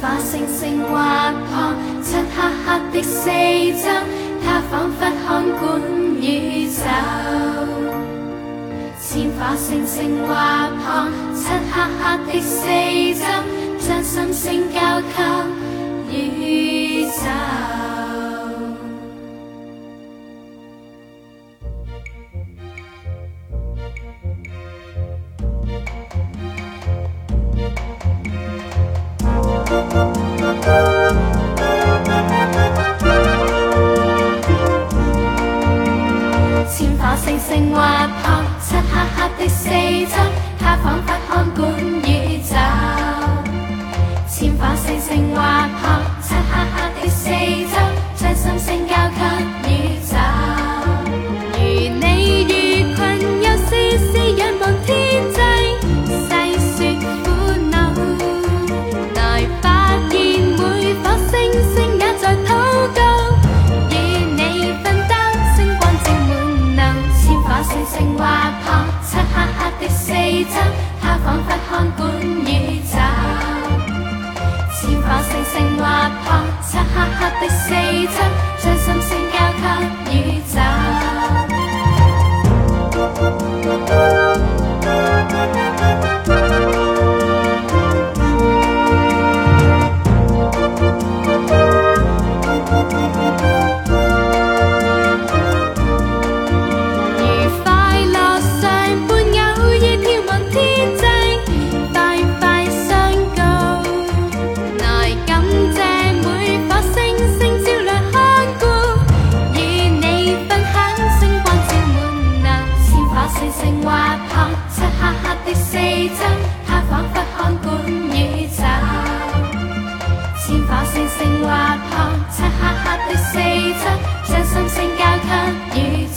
化星星划破漆黑黑的四周，他仿佛看管宇宙。千化星星划破漆黑黑的四周，将心声交千颗星星划破漆黑黑的四周，他仿佛看管宇宙。千颗星星划破漆黑他仿佛看管宇宙。千火星星划破漆黑黑的四周，将心声交给宇宙。他仿佛看管宇宙，千颗星星划破漆黑黑的四周，将星星交给宇宙。